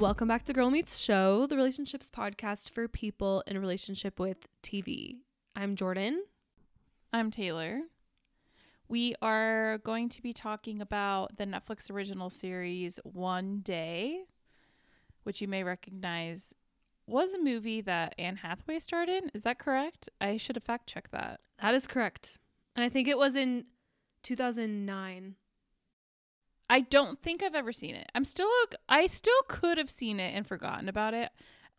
Welcome back to Girl Meets Show, the relationships podcast for people in relationship with TV. I'm Jordan. I'm Taylor. We are going to be talking about the Netflix original series One Day, which you may recognize was a movie that Anne Hathaway starred in. Is that correct? I should have fact checked that. That is correct. And I think it was in 2009. I don't think I've ever seen it. I'm still I still could have seen it and forgotten about it.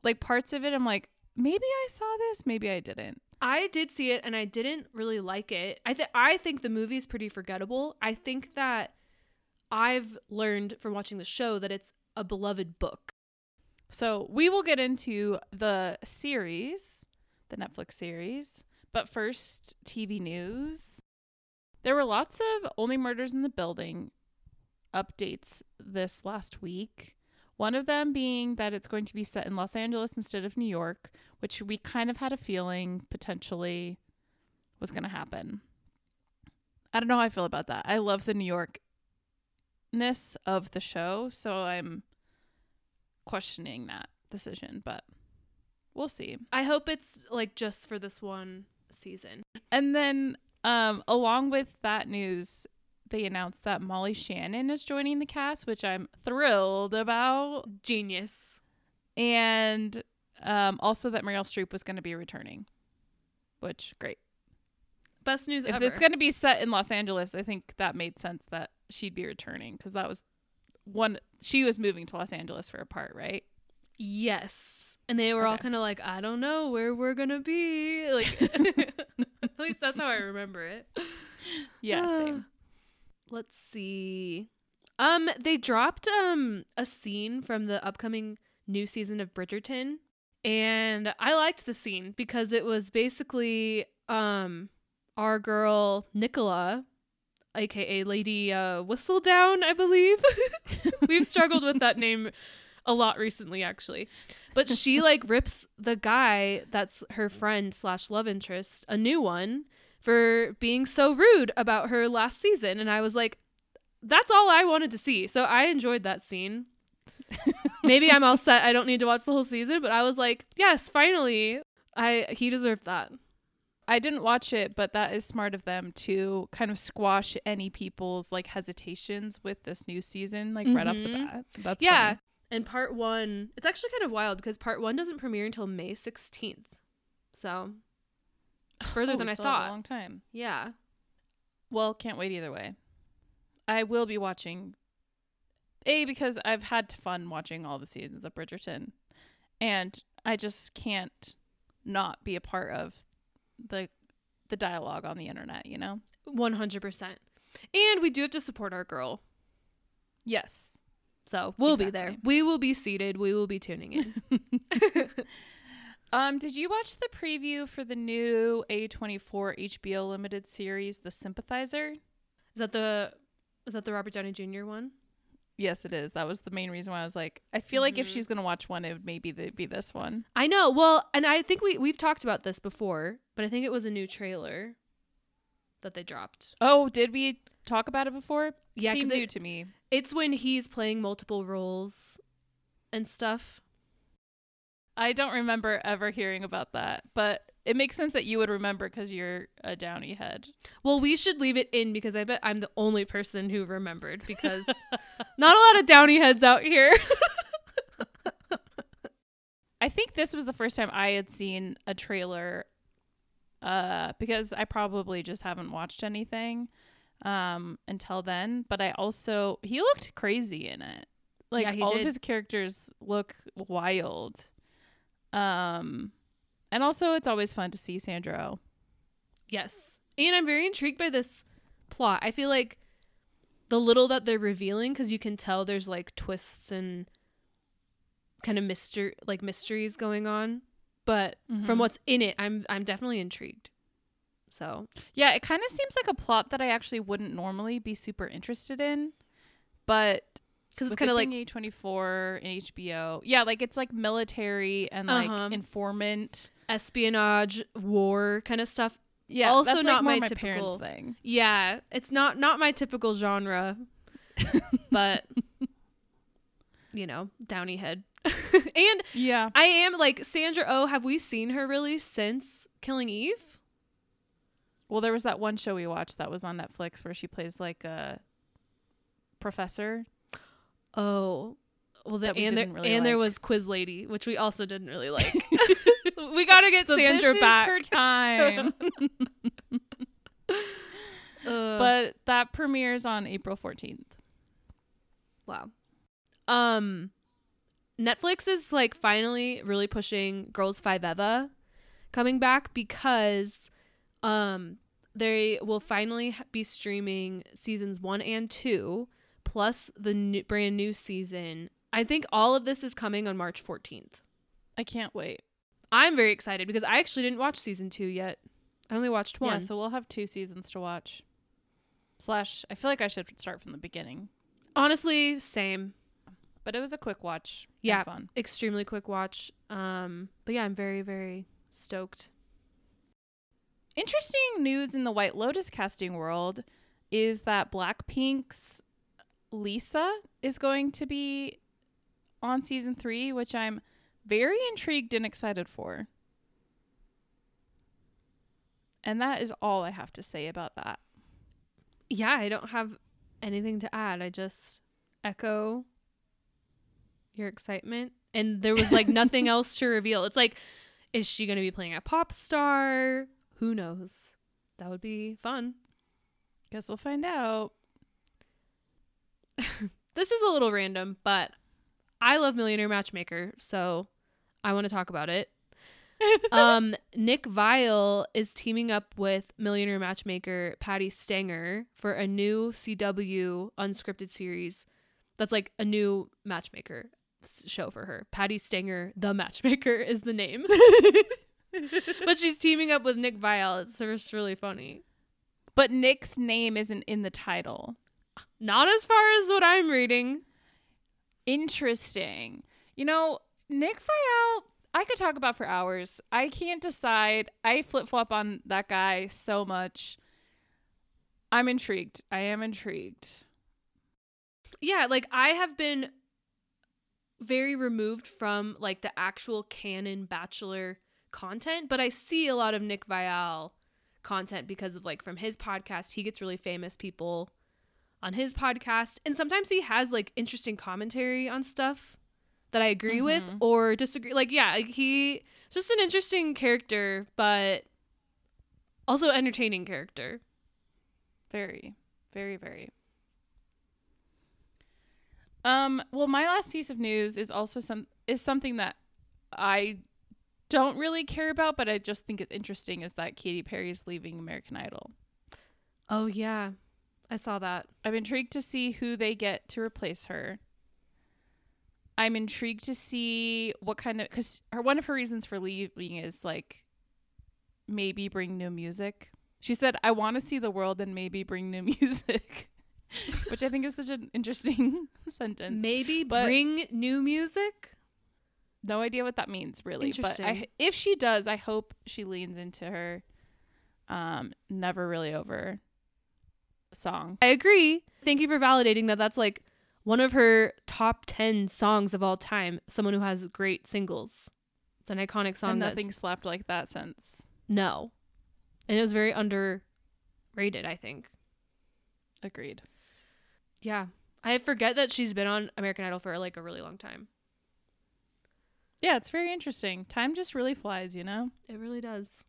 Like parts of it I'm like maybe I saw this, maybe I didn't. I did see it and I didn't really like it. I th- I think the movie is pretty forgettable. I think that I've learned from watching the show that it's a beloved book. So, we will get into the series, the Netflix series, but first, TV news. There were lots of Only Murders in the Building updates this last week. One of them being that it's going to be set in Los Angeles instead of New York, which we kind of had a feeling potentially was going to happen. I don't know how I feel about that. I love the New Yorkness of the show, so I'm questioning that decision, but we'll see. I hope it's like just for this one season. And then um along with that news, they announced that Molly Shannon is joining the cast, which I'm thrilled about. Genius. And um, also that Meryl Streep was going to be returning, which great. Best news ever. if ever. it's going to be set in Los Angeles, I think that made sense that she'd be returning because that was one. She was moving to Los Angeles for a part, right? Yes. And they were all kind of like, I don't know where we're going to be. Like, at least that's how I remember it. Yeah, same. Let's see. Um, they dropped um a scene from the upcoming new season of Bridgerton, and I liked the scene because it was basically um our girl Nicola, aka Lady uh, Whistledown, I believe. We've struggled with that name a lot recently, actually. But she like rips the guy that's her friend slash love interest a new one for being so rude about her last season. And I was like, that's all I wanted to see. So I enjoyed that scene. Maybe I'm all set. I don't need to watch the whole season, but I was like, yes, finally. I he deserved that. I didn't watch it, but that is smart of them to kind of squash any people's like hesitations with this new season, like right off the Mhm. bat. That's yeah. funny. And part one, it's actually kind of wild because part one doesn't premiere until May 16th. So further Oh, than I thought. A long time. yeah. Well, can't wait either way. I will be watching A because I've had fun watching all the seasons of Bridgerton. And I just can't not be a part of the the dialogue on the internet, you know? 100%. And we do have to support our girl. Yes. So we'll be there. We will be seated. We will be tuning in. Um, did you watch the preview for the new A24 HBO limited series, The Sympathizer? Is that the is that the Robert Downey Jr. one? Yes, it is. That was the main reason why I was like, I feel like if Mhm. she's gonna watch one, it would maybe be this one. I know. Well, and I think we we've talked about this before, but I think it was a new trailer that they dropped. Oh, did we talk about it before? Yeah, 'cause seemed it- new to me. It's when he's playing multiple roles and stuff. I don't remember ever hearing about that, but it makes sense that you would remember because you're a Downey head. Well, we should leave it in because I bet I'm the only person who remembered because not a lot of Downey heads out here. I think this was the first time I had seen a trailer uh because I probably just haven't watched anything um until then, but I also he looked crazy in it. Like Yeah, all did. of his characters look wild. Um and also it's always fun to see Sandro. yes. And I'm very intrigued by this plot. I feel like the little that they're revealing cuz you can tell there's like twists and kind of mystery like mysteries going on. But from Mhm. what's in it, I'm I'm definitely intrigued. So, Yeah, it kind of seems like a plot that I actually wouldn't normally be super interested in, but cuz it's kind of like A24 and HBO. Yeah, like it's like military and like Uh-huh. informant. espionage, war kind of stuff. Yeah, Also that's not like my my typical- parents thing. Yeah, it's not not my typical genre, but you know, Downey head and Yeah. I am like Sandra Oh, have we seen her really since Killing Eve? Well, there was that one show we watched that was on Netflix where she plays like a professor. Oh. Well, the, That we and there, really and there was Quiz Lady, which we also didn't really like. we got to get So Sandra this back. is her time. Uh, but that premieres on April 14th. Wow. Um Netflix is like finally really pushing Girls Five Eva coming back because um they will finally be streaming seasons 1 and 2 plus the new, brand new season. I think all of this is coming on March 14th. I can't wait. I'm very excited because I actually didn't watch season 2 yet. I only watched one. Yeah, so we'll have two seasons to watch. Slash, I feel like I should start from the beginning. Honestly, same. But it was a quick watch. Yeah. fun. Extremely quick watch. Um but yeah, I'm very very stoked. Interesting news in the White Lotus casting world is that Blackpink's Lisa is going to be on season three, which I'm very intrigued and excited for. And that is all I have to say about that. yeah, I don't have anything to add. I just echo your excitement. And there was like nothing else to reveal. It's like, is she going to be playing a pop star? Who knows? That would be fun. Guess we'll find out. This is a little random, but I love Millionaire Matchmaker, so I want to talk about it. um, Nick Viall is teaming up with Millionaire Matchmaker Patti Stanger for a new CW unscripted series. That's like a new matchmaker show for her. Patti Stanger, the matchmaker, is the name. but she's teaming up with Nick Viall. It's just really funny. But Nick's name isn't in the title. Not as far as what I'm reading. Interesting. You know, Nick Viall, I could talk about for hours. I can't decide. I flip flop on that guy so much. I'm intrigued. I am intrigued. yeah like i have been very removed from like the actual canon bachelor content but i see a lot of nick viall content because of like from his podcast he gets really famous people on his podcast and sometimes he has like interesting commentary on stuff that i agree with Mhm. or disagree like yeah like he just an interesting character but also entertaining character Very, very, very. Um, well, my last piece of news is also some is something that I don't really care about, but I just think is interesting is that Katy Perry is leaving American Idol. oh yeah i saw that I'm intrigued to see who they get to replace her. I'm intrigued to see what kind of because her one of her reasons for leaving is like maybe bring new music. She said, "I want to see the world and maybe bring new music," which I think is such an interesting sentence. maybe but- bring new music no idea what that means really, but I, if she does, I hope she leans into her um never really over song. I agree. Thank you for validating that that's like one of her top 10 songs of all time. Someone who has great singles. It's an iconic song. and nothing slapped like that since. No. And it was very underrated, I think. Agreed. Yeah. I forget that she's been on American Idol for like a really long time. Yeah, it's very interesting. Time just really flies, you know? It really does.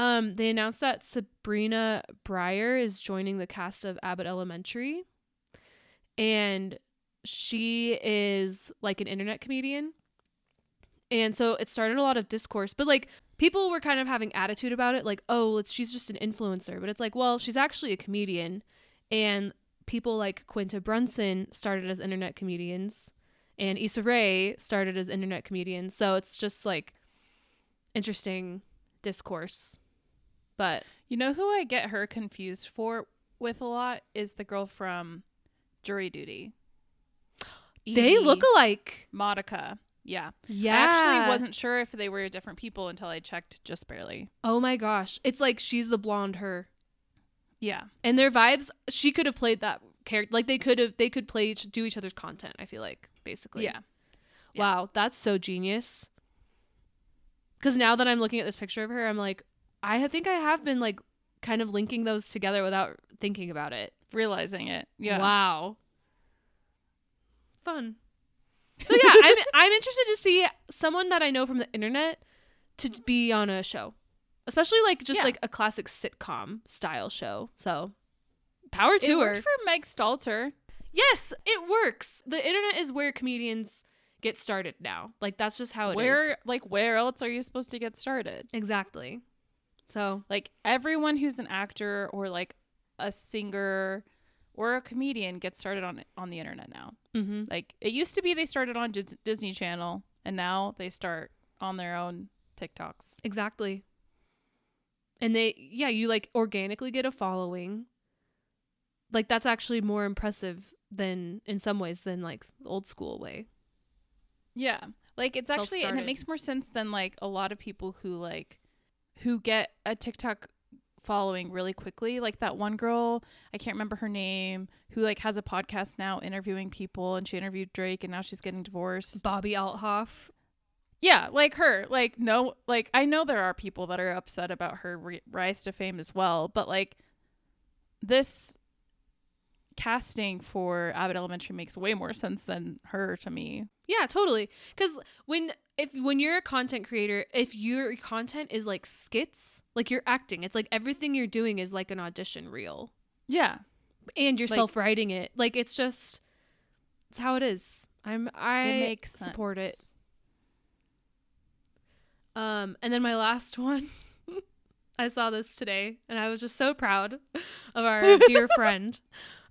Um, they announced that Sabrina Brier is joining the cast of Abbott Elementary, and she is like an internet comedian. And so it started a lot of discourse, but like people were kind of having attitude about it, like, oh, she's just an influencer. But it's like, well, she's actually a comedian, and people like Quinta Brunson started as internet comedians, and Issa Rae started as internet comedians. So it's just like interesting discourse. But You know who I get her confused for with a lot is the girl from Jury Duty. they look alike. Monica. Yeah. Yeah. I actually wasn't sure if they were different people until I checked just barely. Oh my gosh. It's like she's the blonde her. Yeah. And their vibes, she could have played that character. Like they could have they could play each, do each other's content, I feel like, basically. Yeah. Yeah. Wow, that's so genius. Because now that I'm looking at this picture of her, I'm like, I think I have been like kind of linking those together without thinking about it. Realizing it. Yeah. Wow. Fun. So yeah, I'm I'm interested to see someone that I know from the internet to be on a show. Especially like just Yeah. like a classic sitcom style show. So power It to worked her. for Meg Stalter. Yes, it works. The internet is where comedians get started now. Like that's just how it is. where like where else are you supposed to get started? exactly. So Like everyone who's an actor or like a singer or a comedian gets started on on the internet now. mhm. Like it used to be they started on Dis- Disney Channel and now they start on their own TikToks. exactly. And they yeah, you like organically get a following. Like that's actually more impressive than in some ways than like the old school way. Yeah. Like it's actually and it makes more sense than like a lot of people who like who get a TikTok following really quickly. Like that one girl, I can't remember her name, who like has a podcast now interviewing people and she interviewed Drake and now she's getting divorced. Bobbi Althoff. Yeah, like her. Like no, like I know there are people that are upset about her re- rise to fame as well, but like this casting for Abbott Elementary makes way more sense than her to me. Yeah, totally. Cuz when if when you're a content creator, if your content is like skits, like you're acting, it's like everything you're doing is like an audition reel. Yeah. and you're Like- self-writing it. Like it's just it's how it is. I'm I support it. Um and then my last one I saw this today and I was just so proud of our dear friend.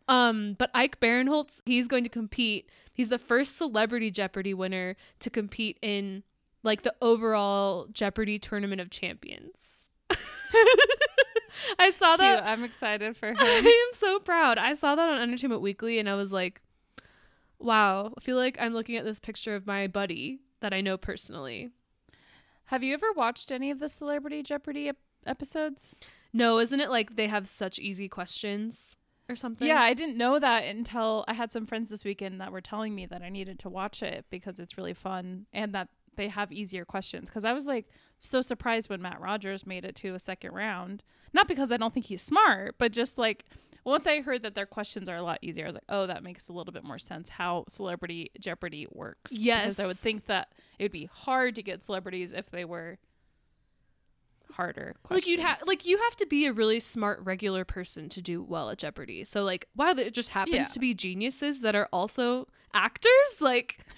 Um but Ike Barinholtz, he's going to compete. He's the first celebrity Jeopardy winner to compete in like the overall Jeopardy tournament of champions. I saw Cute. that I'm excited for him. I am so proud. I saw that on Entertainment Weekly and I was like, wow, I feel like I'm looking at this picture of my buddy that I know personally. Have you ever watched any of the Celebrity Jeopardy ep- episodes? No, isn't it like they have such easy questions or something? Yeah, I didn't know that until I had some friends this weekend that were telling me that I needed to watch it because it's really fun and that they have easier questions. Because I was like so surprised when Matt Rogers made it to a second round. Not because I don't think he's smart, but just like once I heard that their questions are a lot easier, I was like, oh, that makes a little bit more sense how Celebrity Jeopardy works. Yes. Because I would think that it would be hard to get celebrities if they were harder questions. Like you'd have like you have to be a really smart regular person to do well at Jeopardy. So like wow, it just happens Yeah. to be geniuses that are also actors. Like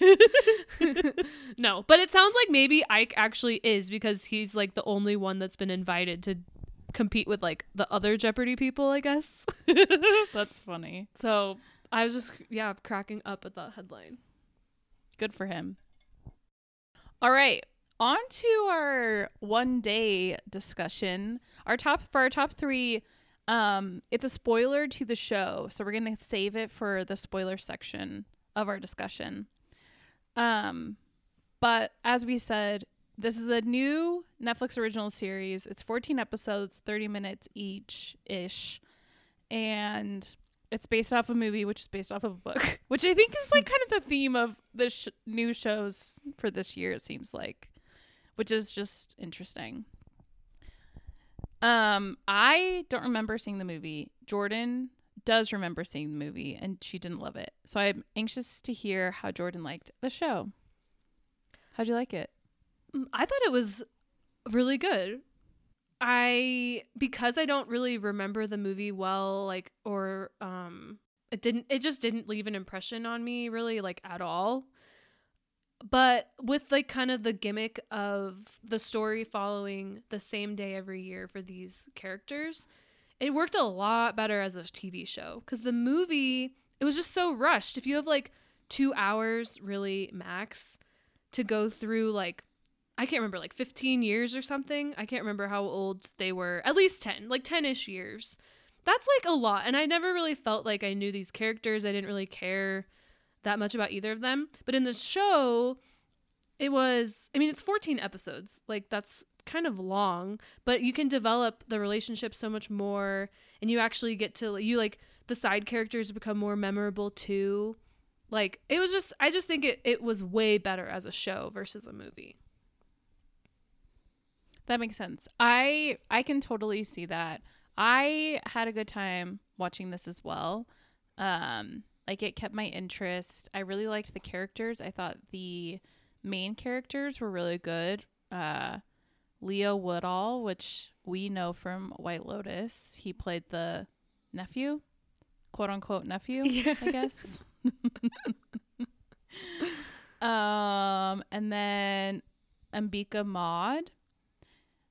no, but it sounds like maybe Ike actually is because he's like the only one that's been invited to compete with like the other Jeopardy people, I guess. That's funny. so I was just yeah cracking up at that headline. Good for him. All right. On to our one day discussion. Our top for our top three, um, it's a spoiler to the show, so we're gonna save it for the spoiler section of our discussion. Um, but as we said, this is a new Netflix original series. It's 14 episodes, 30 minutes each ish, and it's based off a movie, which is based off of a book, which I think is like kind of the theme of the sh- new shows for this year. It seems like, which is just interesting. Um, I don't remember seeing the movie. Jordan does remember seeing the movie, and she didn't love it. So I'm anxious to hear how Jordan liked the show. How'd you like it? Mm, I thought it was really good. I because I don't really remember the movie well, like or um it didn't it just didn't leave an impression on me really like at all. But with like kind of the gimmick of the story following the same day every year for these characters, it worked a lot better as a TV show cuz the movie it was just so rushed. If you have like 2 hours really max to go through like I can't remember like 15 years or something. I can't remember how old they were. At least 10, like 10ish years. That's like a lot and I never really felt like I knew these characters. I didn't really care that much about either of them. But in the show, it was I mean it's 14 episodes. Like that's kind of long, but you can develop the relationship so much more and you actually get to you like the side characters become more memorable too Like it was just I just think it, it was way better as a show versus a movie. That makes sense. I I can totally see that. I had a good time watching this as well. Um like it kept my interest. I really liked the characters. I thought the main characters were really good. Uh Leo Woodall, which we know from White Lotus, he played the nephew, quote unquote nephew, Yeah. I guess. um, and then Ambika Mod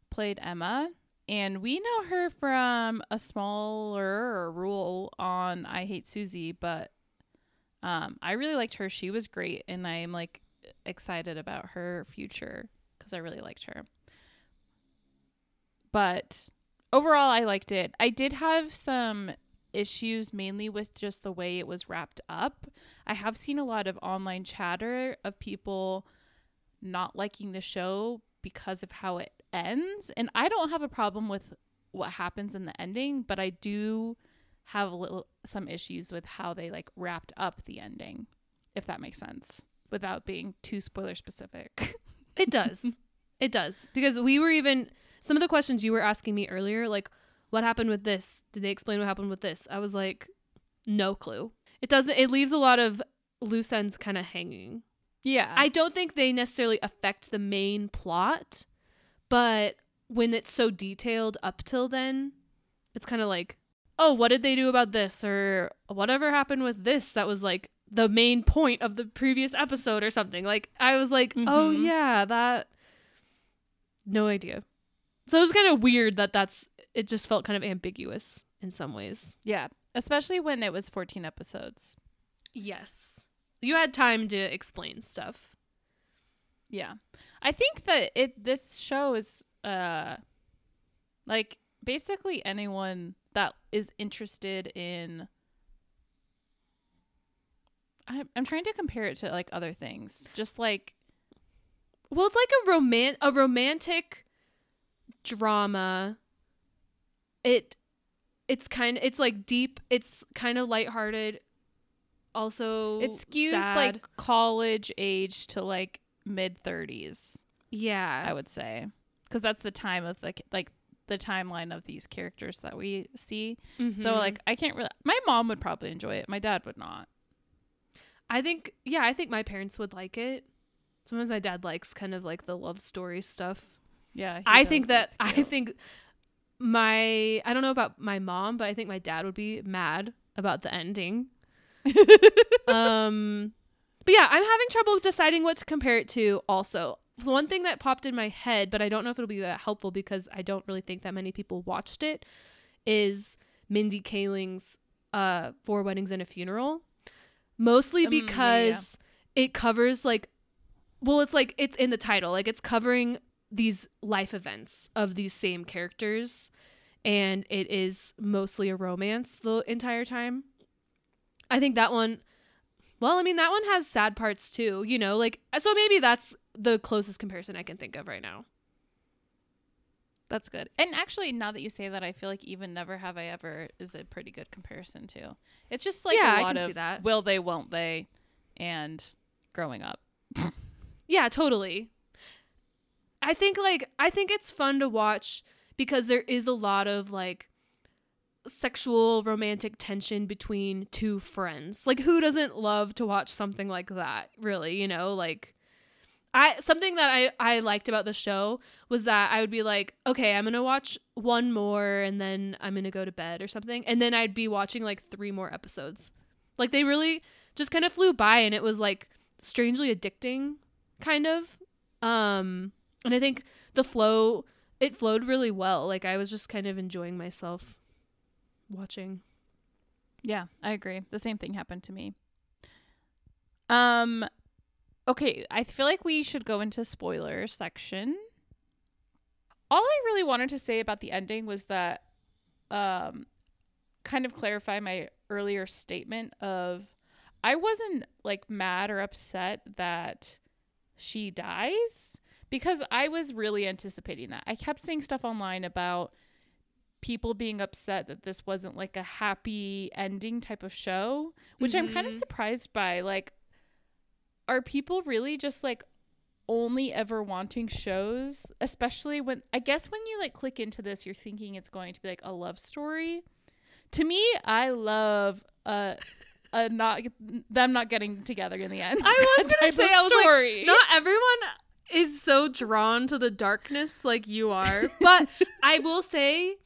played Emma, and we know her from a smaller role on I Hate Suzie, but um, I really liked her. She was great, and I'm like excited about her future because I really liked her. But overall, I liked it. I did have some issues mainly with just the way it was wrapped up. I have seen a lot of online chatter of people not liking the show because of how it ends. And I don't have a problem with what happens in the ending, but I do have a little some issues with how they like wrapped up the ending, if that makes sense, without being too spoiler specific. It does. it does. Because we were even some of the questions you were asking me earlier, like what happened with this? Did they explain what happened with this? I was like, no clue. It doesn't it leaves a lot of loose ends kind of hanging. yeah. I don't think they necessarily affect the main plot, but when it's so detailed up till then, it's kind of like, oh, what did they do about this? Or whatever happened with this that was like the main point of the previous episode or something. Like, I was like, oh, Mhm. yeah, that. No idea. So it was kind of weird that that's. It just felt kind of ambiguous in some ways. yeah. Especially when it was 14 episodes. Yes. You had time to explain stuff. Yeah. I think that it this show is uh like basically anyone that is interested in I'm I'm trying to compare it to like other things. Just like Well, it's like a roman a romantic drama. It it's kind of it's like deep, it's kind of lighthearted. Also it skews sad. like college age to like mid 30s, yeah I would say. Cuz that's the time of like like the timeline of these characters that we see. So Mhm. like I can't really my mom would probably enjoy it. My dad would not. I think yeah, I think my parents would like it. Sometimes my dad likes kind of like the love story stuff. Yeah. I does. think that I think my I don't know about my mom, but I think my dad would be mad about the ending. um but yeah, I'm having trouble deciding what to compare it to also. One thing that popped in my head, but I don't know if it'll be that helpful because I don't really think that many people watched it, is Mindy Kaling's uh Four Weddings and a Funeral. Mostly Mm, yeah, yeah. because it covers like well, it's like it's in the title. Like it's covering these life events of these same characters and it is mostly a romance the entire time. I think that one well, I mean that one has sad parts too, you know, like so maybe that's the closest comparison I can think of right now. That's good. And actually, now that you say that, I feel like even Never Have I Ever is a pretty good comparison too. It's just like Yeah, a I lot can of see that. will they, won't they, and growing up. Yeah, totally. I think like I think it's fun to watch because there is a lot of like sexual romantic tension between two friends. Like who doesn't love to watch something like that? Really, you know, like I something that I I liked about the show was that I would be like, okay, I'm going to watch one more and then I'm going to go to bed or something. And then I'd be watching like three more episodes. Like they really just kind of flew by and it was like strangely addicting kind of. Um and I think the flow it flowed really well. Like I was just kind of enjoying myself watching. Yeah, I agree. The same thing happened to me. Um, okay, I feel like we should go into spoiler section. All I really wanted to say about the ending was that, um, kind of clarify my earlier statement of I wasn't like mad or upset that she dies because I was really anticipating that. I kept seeing stuff online about people being upset that this wasn't like a happy ending type of show, which I'm kind of Mhm. surprised by. Like, are people really just like only ever wanting shows, especially when I guess when you like click into this, you're thinking it's going to be like a love story. To me, I love uh uh not them not getting together in the end. I was gonna say, I was like, story. Not everyone is so drawn to the darkness like you are, but I will say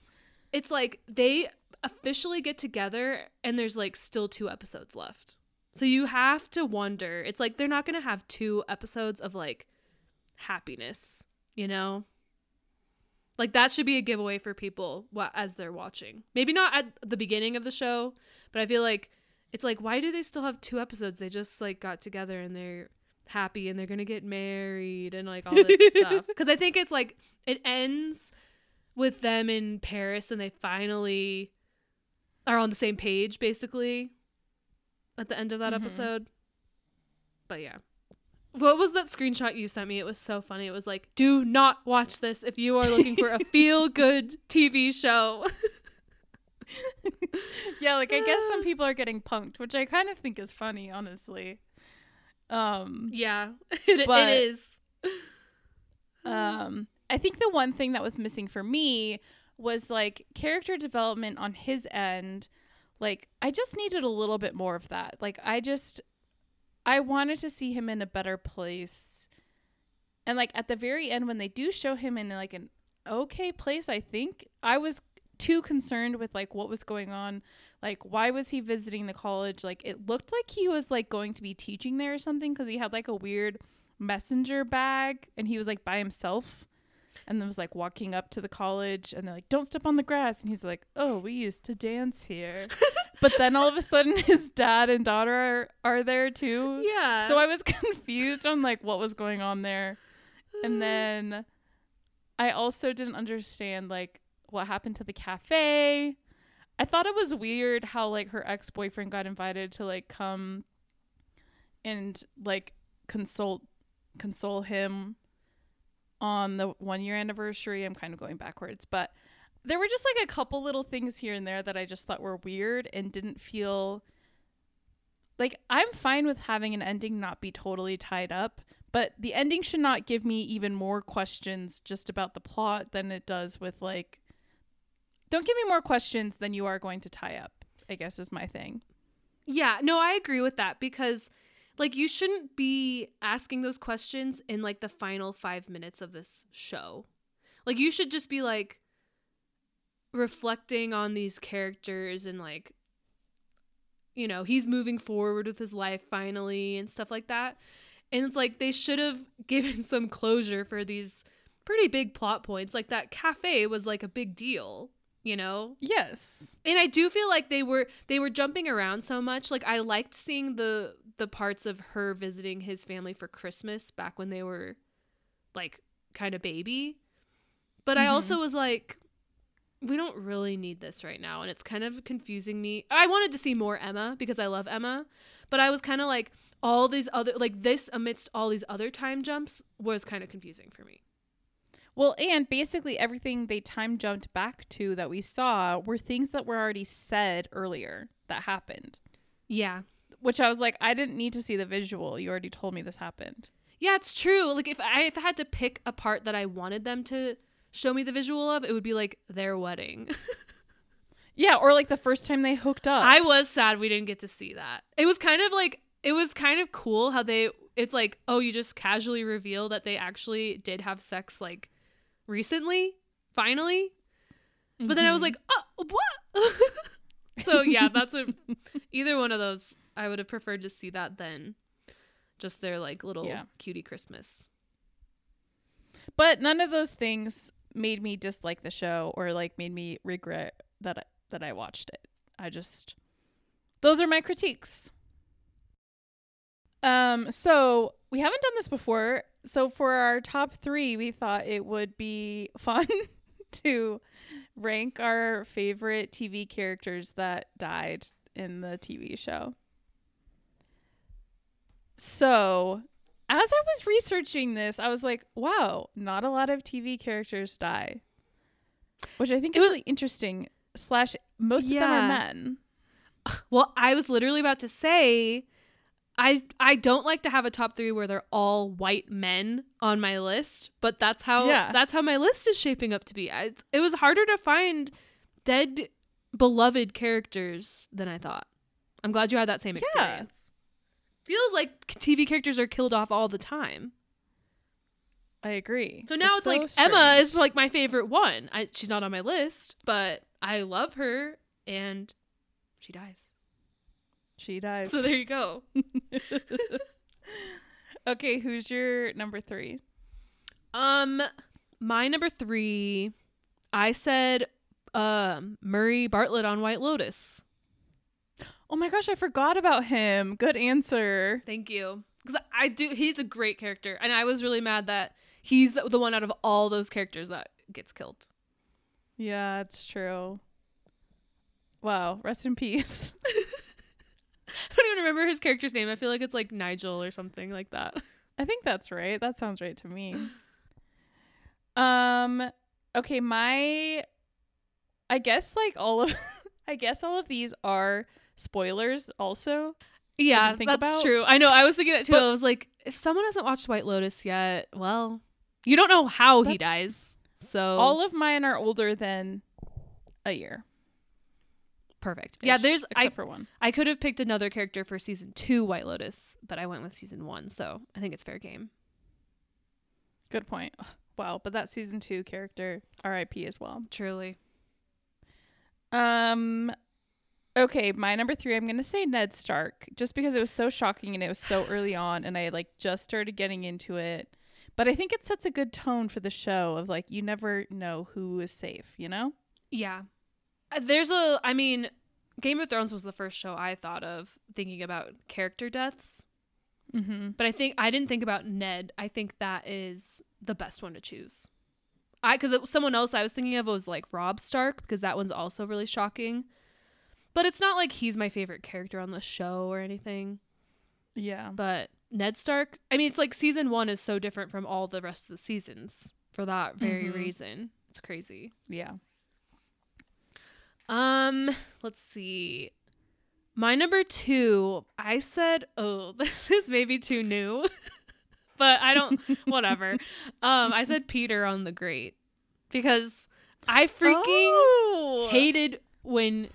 it's like they officially get together and there's like still two episodes left. So you have to wonder. It's like they're not going to have two episodes of like happiness, you know? Like that should be a giveaway for people as they're watching. Maybe not at the beginning of the show, but I feel like it's like why do they still have two episodes? They just like got together and they're happy and they're going to get married and like all this stuff. Cuz I think it's like it ends with them in Paris and they finally are on the same page basically at the end of that Mhm. episode. But yeah. What was that screenshot you sent me? It was so funny. It was like, "Do not watch this if you are looking for a feel-good TV show." yeah, like I guess some people are getting punked, which I kind of think is funny, honestly. Um yeah, it, But- it is. Um, I think the one thing that was missing for me was like character development on his end. Like, I just needed a little bit more of that. Like, I just, I wanted to see him in a better place. And like at the very end, when they do show him in like an okay place, I think I was too concerned with like what was going on. Like, why was he visiting the college? Like, it looked like he was like going to be teaching there or something because he had like a weird messenger bag and he was like by himself and then was like walking up to the college and they're like don't step on the grass. And he's like oh we used to dance here. But then all of a sudden his dad and daughter are, are there too. Yeah. so i was confused on like what was going on there. And then i also didn't understand like what happened to the cafe. I thought it was weird how like her ex-boyfriend got invited to like come and like consult console him on the one year anniversary. I'm kind of going backwards but there were just like a couple little things here and there that i just thought were weird and didn't feel like i'm fine with having an ending not be totally tied up but the ending should not give me even more questions just about the plot than it does with like don't give me more questions than you are going to tie up i guess is my thing. Yeah, no, I agree with that because like you shouldn't be asking those questions in like the final 5 minutes of this show. Like you should just be like reflecting on these characters and like you know, he's moving forward with his life finally and stuff like that. And it's like they should have given some closure for these pretty big plot points. Like that cafe was like a big deal, you know? yes. And i do feel like they were they were jumping around so much. Like i liked seeing the the parts of her visiting his family for christmas back when they were like kind of baby. But i Mhm. also was like we don't really need this right now. And it's kind of confusing me. I wanted to see more emma because i love emma. But i was kind of like all these other like this amidst all these other time jumps was kind of confusing for me Well, and basically everything they time jumped back to that we saw were things that were already said earlier that happened. yeah Which I was like, I didn't need to see the visual. You already told me this happened. Yeah, it's true. Like if I if I had to pick a part that I wanted them to show me the visual of, it would be like their wedding. Yeah, or like the first time they hooked up. I was sad we didn't get to see that. It was kind of like it was kind of cool how they it's like, oh, you just casually reveal that they actually did have sex like recently, finally. But then I was Mhm. like, oh, what? so yeah, that's a either one of those. I would have preferred to see that than just their like little Yeah. cutie Christmas. but none of those things made me dislike the show or like made me regret that I, that I watched it. I just those are my critiques. Um so we haven't done this before. So for our top 3, we thought it would be fun to rank our favorite TV characters that died in the TV show. So, as I was researching this, I was like, wow, not a lot of TV characters die. which I think It is was- really interesting. Slash, most of them are men. Well, I was literally about to say I I don't like to have a top 3 where they're all white men on my list, but that's how Yeah. that's how my list is shaping up to be. I, it was harder to find dead beloved characters than I thought. I'm glad you had that same Yeah. experience. Feels like TV characters are killed off all the time. I agree. So now it's, so like Emma is like my favorite one. I, she's not on my list, but I love her and she dies. She dies. So there you go. okay, who's your number three? Um, my number three, I said, um, Murray Bartlett on White Lotus. Oh my gosh, I forgot about him. Good answer. Thank you, because I do. He's a great character, and I was really mad that he's the- the one out of all those characters that gets killed. Yeah, it's true. Wow, rest in peace. I don't even remember his character's name. I feel like it's like Nigel or something like that. I think that's right. That sounds right to me. Um okay, my I guess like all of I guess all of these are spoilers also. Yeah, think that's about. true. I know. I was thinking that too. But- I was like, if someone hasn't watched White Lotus yet, well, you don't know how he dies. So All of mine are older than a year. Perfect. Yeah, there's. except I for one. I could have picked another character for season two White Lotus, but I went with season one, so I think it's fair game. Good point. Wow, but that season 2 character RIP as well. Truly. Um okay, my number 3 I'm going to say Ned Stark just because it was so shocking and it was so early on and I like just started getting into it. But I think it sets a good tone for the show of like you never know who is safe, you know? Yeah. Uh, There's a. I mean, Game of Thrones was the first show I thought of thinking about character deaths, Mhm. but I think I didn't think about Ned. I think that is the best one to choose. I because someone else I was thinking of was like Robb Stark because that one's also really shocking. But it's not like he's my favorite character on the show or anything. Yeah. But Ned Stark, I mean, it's like season one is so different from all the rest of the seasons for that very Mhm. reason. It's crazy. Yeah. Um, let's see. My number two, I said, oh, this is maybe too new, but I don't, whatever. Um, I said Peter on the Great because I freaking Oh! hated when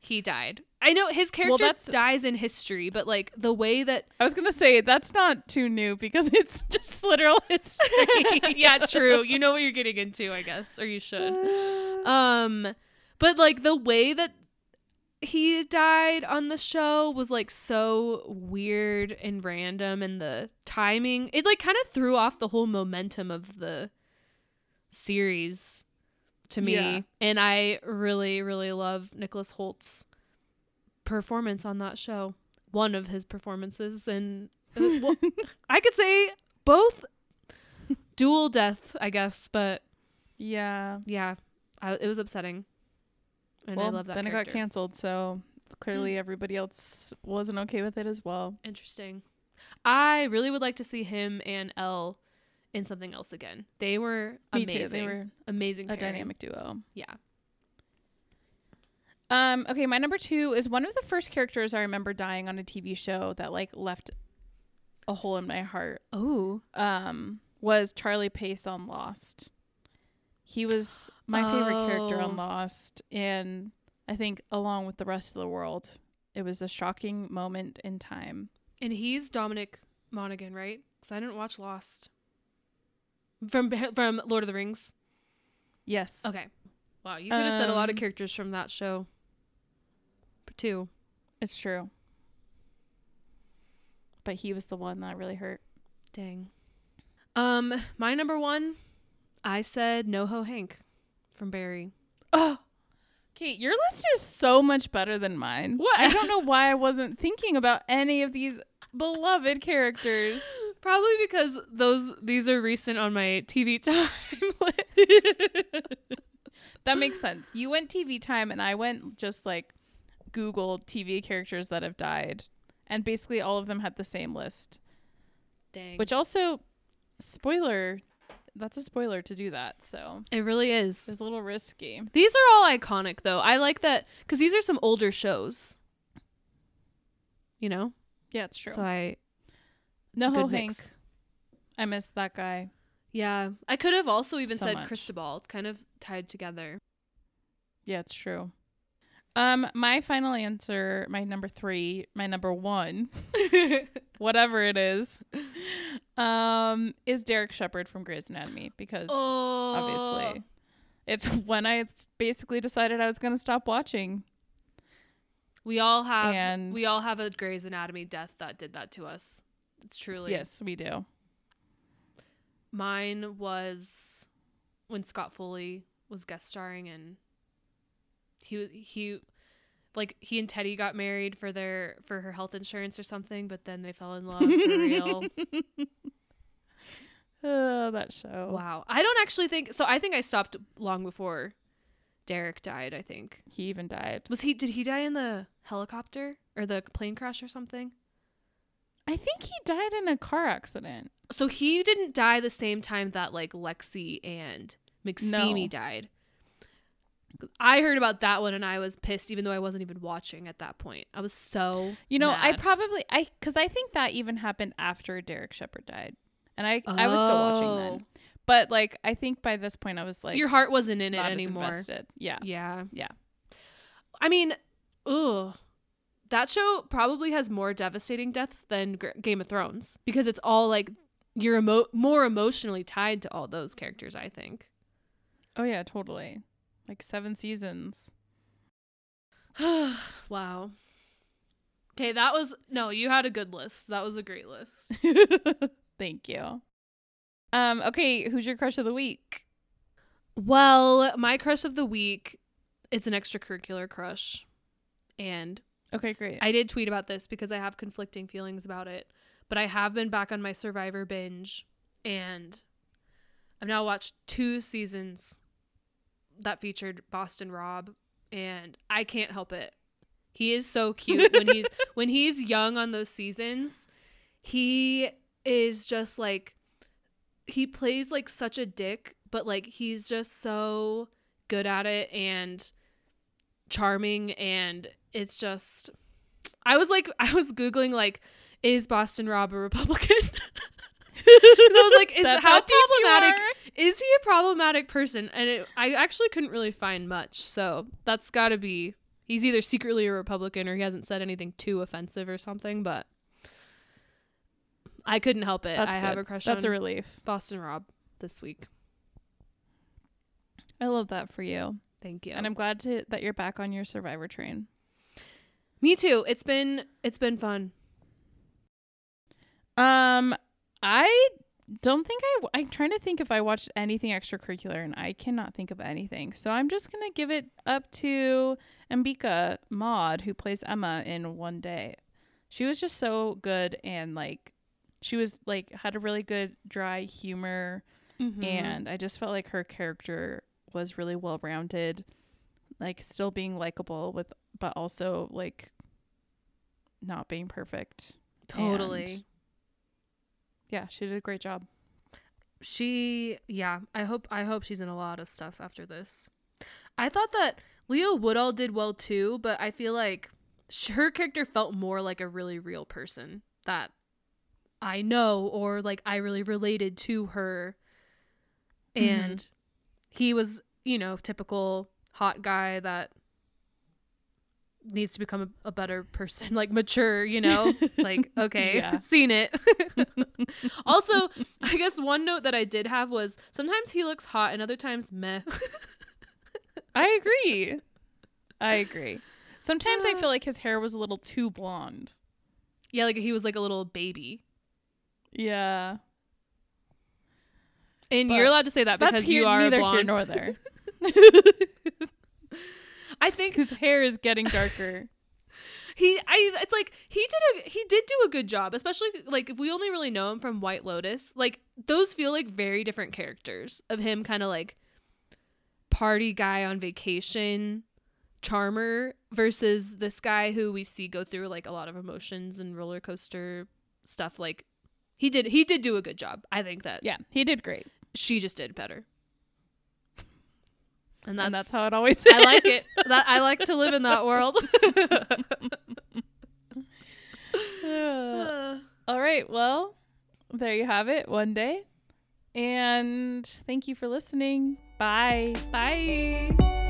he died. I know his character that's- dies in history, but like the way that I was gonna say that's not too new because it's just literal history. yeah, true. You know what you're getting into, I guess, or you should. Um, but like the way that he died on the show was like so weird and random, and the timing it like kind of threw off the whole momentum of the series to me. Yeah. And I really, really love Nicholas Hoult's performance on that show. One of his performances, and was- uh, well, I could say both dual death, I guess, but yeah. yeah, I, it was upsetting. And well, I love that. then it got canceled, so clearly everybody else wasn't okay with it as well. Interesting. I really would like to see him and Elle in something else again. They were Me amazing. too. They were amazing. a pairing. dynamic duo. Yeah. Um, okay, my number two is one of the first characters I remember dying on a TV show that like left a hole in my heart. Oh. Um, was Charlie Pace on Lost. He was my favorite character Oh. on Lost, and I think along with the rest of the world, it was a shocking moment in time. And he's Dominic Monaghan, right? Because I didn't watch Lost. From from Lord of the Rings. Yes. Okay. Wow, you could have said a lot of Um, characters from that show. Too. It's true. But he was the one that really hurt. Dang. Um, my number one, I said NoHo Hank from Barry. Oh. Kate, your list is so much better than mine. What? I don't know why I wasn't thinking about any of these beloved characters. Probably because those these are recent on my TV time list. That makes sense. You went TV time and I went just like Google TV characters that have died. And basically all of them had the same list. Dang. Which also spoiler that's a spoiler to do that. So It really is. it's a little risky. These are all iconic though. I like that because these are some older shows. You know, Yeah, it's true. so I no Hank. mix. I miss that guy. yeah I could have also even So said much. Cristobal. It's kind of tied together. Yeah, it's true. Um, my final answer, my number three, my number one, whatever it is, um, is Derek Shepherd from Grey's Anatomy because oh, obviously it's when I basically decided I was going to stop watching. we all have And- we all have a Grey's Anatomy death that did that to us. It's truly Yes, we do. Mine was when Scott Foley was guest starring and he he like he and Teddy got married for their for her health insurance or something, but then they fell in love for real. Oh, that show. Wow. I don't actually think so I think I stopped long before Derek died, I think. He even died. Was he did he die in the helicopter or the plane crash or something? I think he died in a car accident. So he didn't die the same time that like Lexie and McSteamy No. died. I heard about that one and I was pissed, even though I wasn't even watching at that point. I was so You know, I probably I because I think that even happened after Derek Shepherd died, and I I was still watching then. Oh. But like, I think by this point I was like your heart wasn't in it anymore. invested. Yeah, Yeah, Yeah. I mean, ugh, that show probably has more devastating deaths than Gr- Game of Thrones because it's all like you're emo- more emotionally tied to all those characters. I think. Oh yeah, totally. Like seven seasons. wow. Okay, that was no. You had a good list. That was a great list. Thank you. Um. Okay, who's your crush of the week? Well, my crush of the week, it's an extracurricular crush. And Okay, great. I did tweet about this because I have conflicting feelings about it. But I have been back on my Survivor binge and I've now watched two seasons that featured Boston Rob and I can't help it. He is so cute when he's when he's young on those seasons. He is just like he plays like such a dick, but like he's just so good at it and charming and it's just I was like I was googling like is Boston Rob a Republican? I was like is how you problematic. Is he a problematic person? And it, I actually couldn't really find much. So that's got to be he's either secretly a Republican or he hasn't said anything too offensive or something, but I couldn't help it. That's I have a crush That's on a relief. Boston Rob this week. I love that for you, Thank you. and I'm glad to that you're back on your Survivor train. Me too. It's been it's been fun. Um, I don't think I. I'm trying to think if I watched anything extracurricular, and I cannot think of anything. So I'm just gonna give it up to Ambika Mod, who plays Emma in One Day. She was just so good, and like, she was like had a really good dry humor, Mm-hmm. and I just felt like her character was really well rounded, like still being likable with, but also like not being perfect. totally. Yeah, she did a great job. she yeah i hope i hope she's in a lot of stuff after this i thought that leo woodall did well too but i feel like her character felt more like a really real person that i know or like i really related to her Mhm. and he was you know typical hot guy that needs to become a, a better person like mature you know like okay Yeah. seen it also i guess one note that i did have was sometimes he looks hot and other times meh I agree. I agree. Sometimes I Uh. feel like his hair was a little too blonde. yeah like he was like a little baby Yeah. and But you're allowed to say that because here, you are neither blonde here nor there. I think Whose hair is getting darker. he i it's like he did a he did do a good job especially like if we only really know him from white lotus like those feel like very different characters of him kind of like party guy on vacation charmer versus this guy who we see go through like a lot of emotions and roller coaster stuff like he did he did do a good job i think that yeah, he did great. she just did better. And that's, and that's how it always is. I like it. That I like to live in that world. Uh, All right. Well, there you have it. One day. And thank you for listening. Bye. Bye.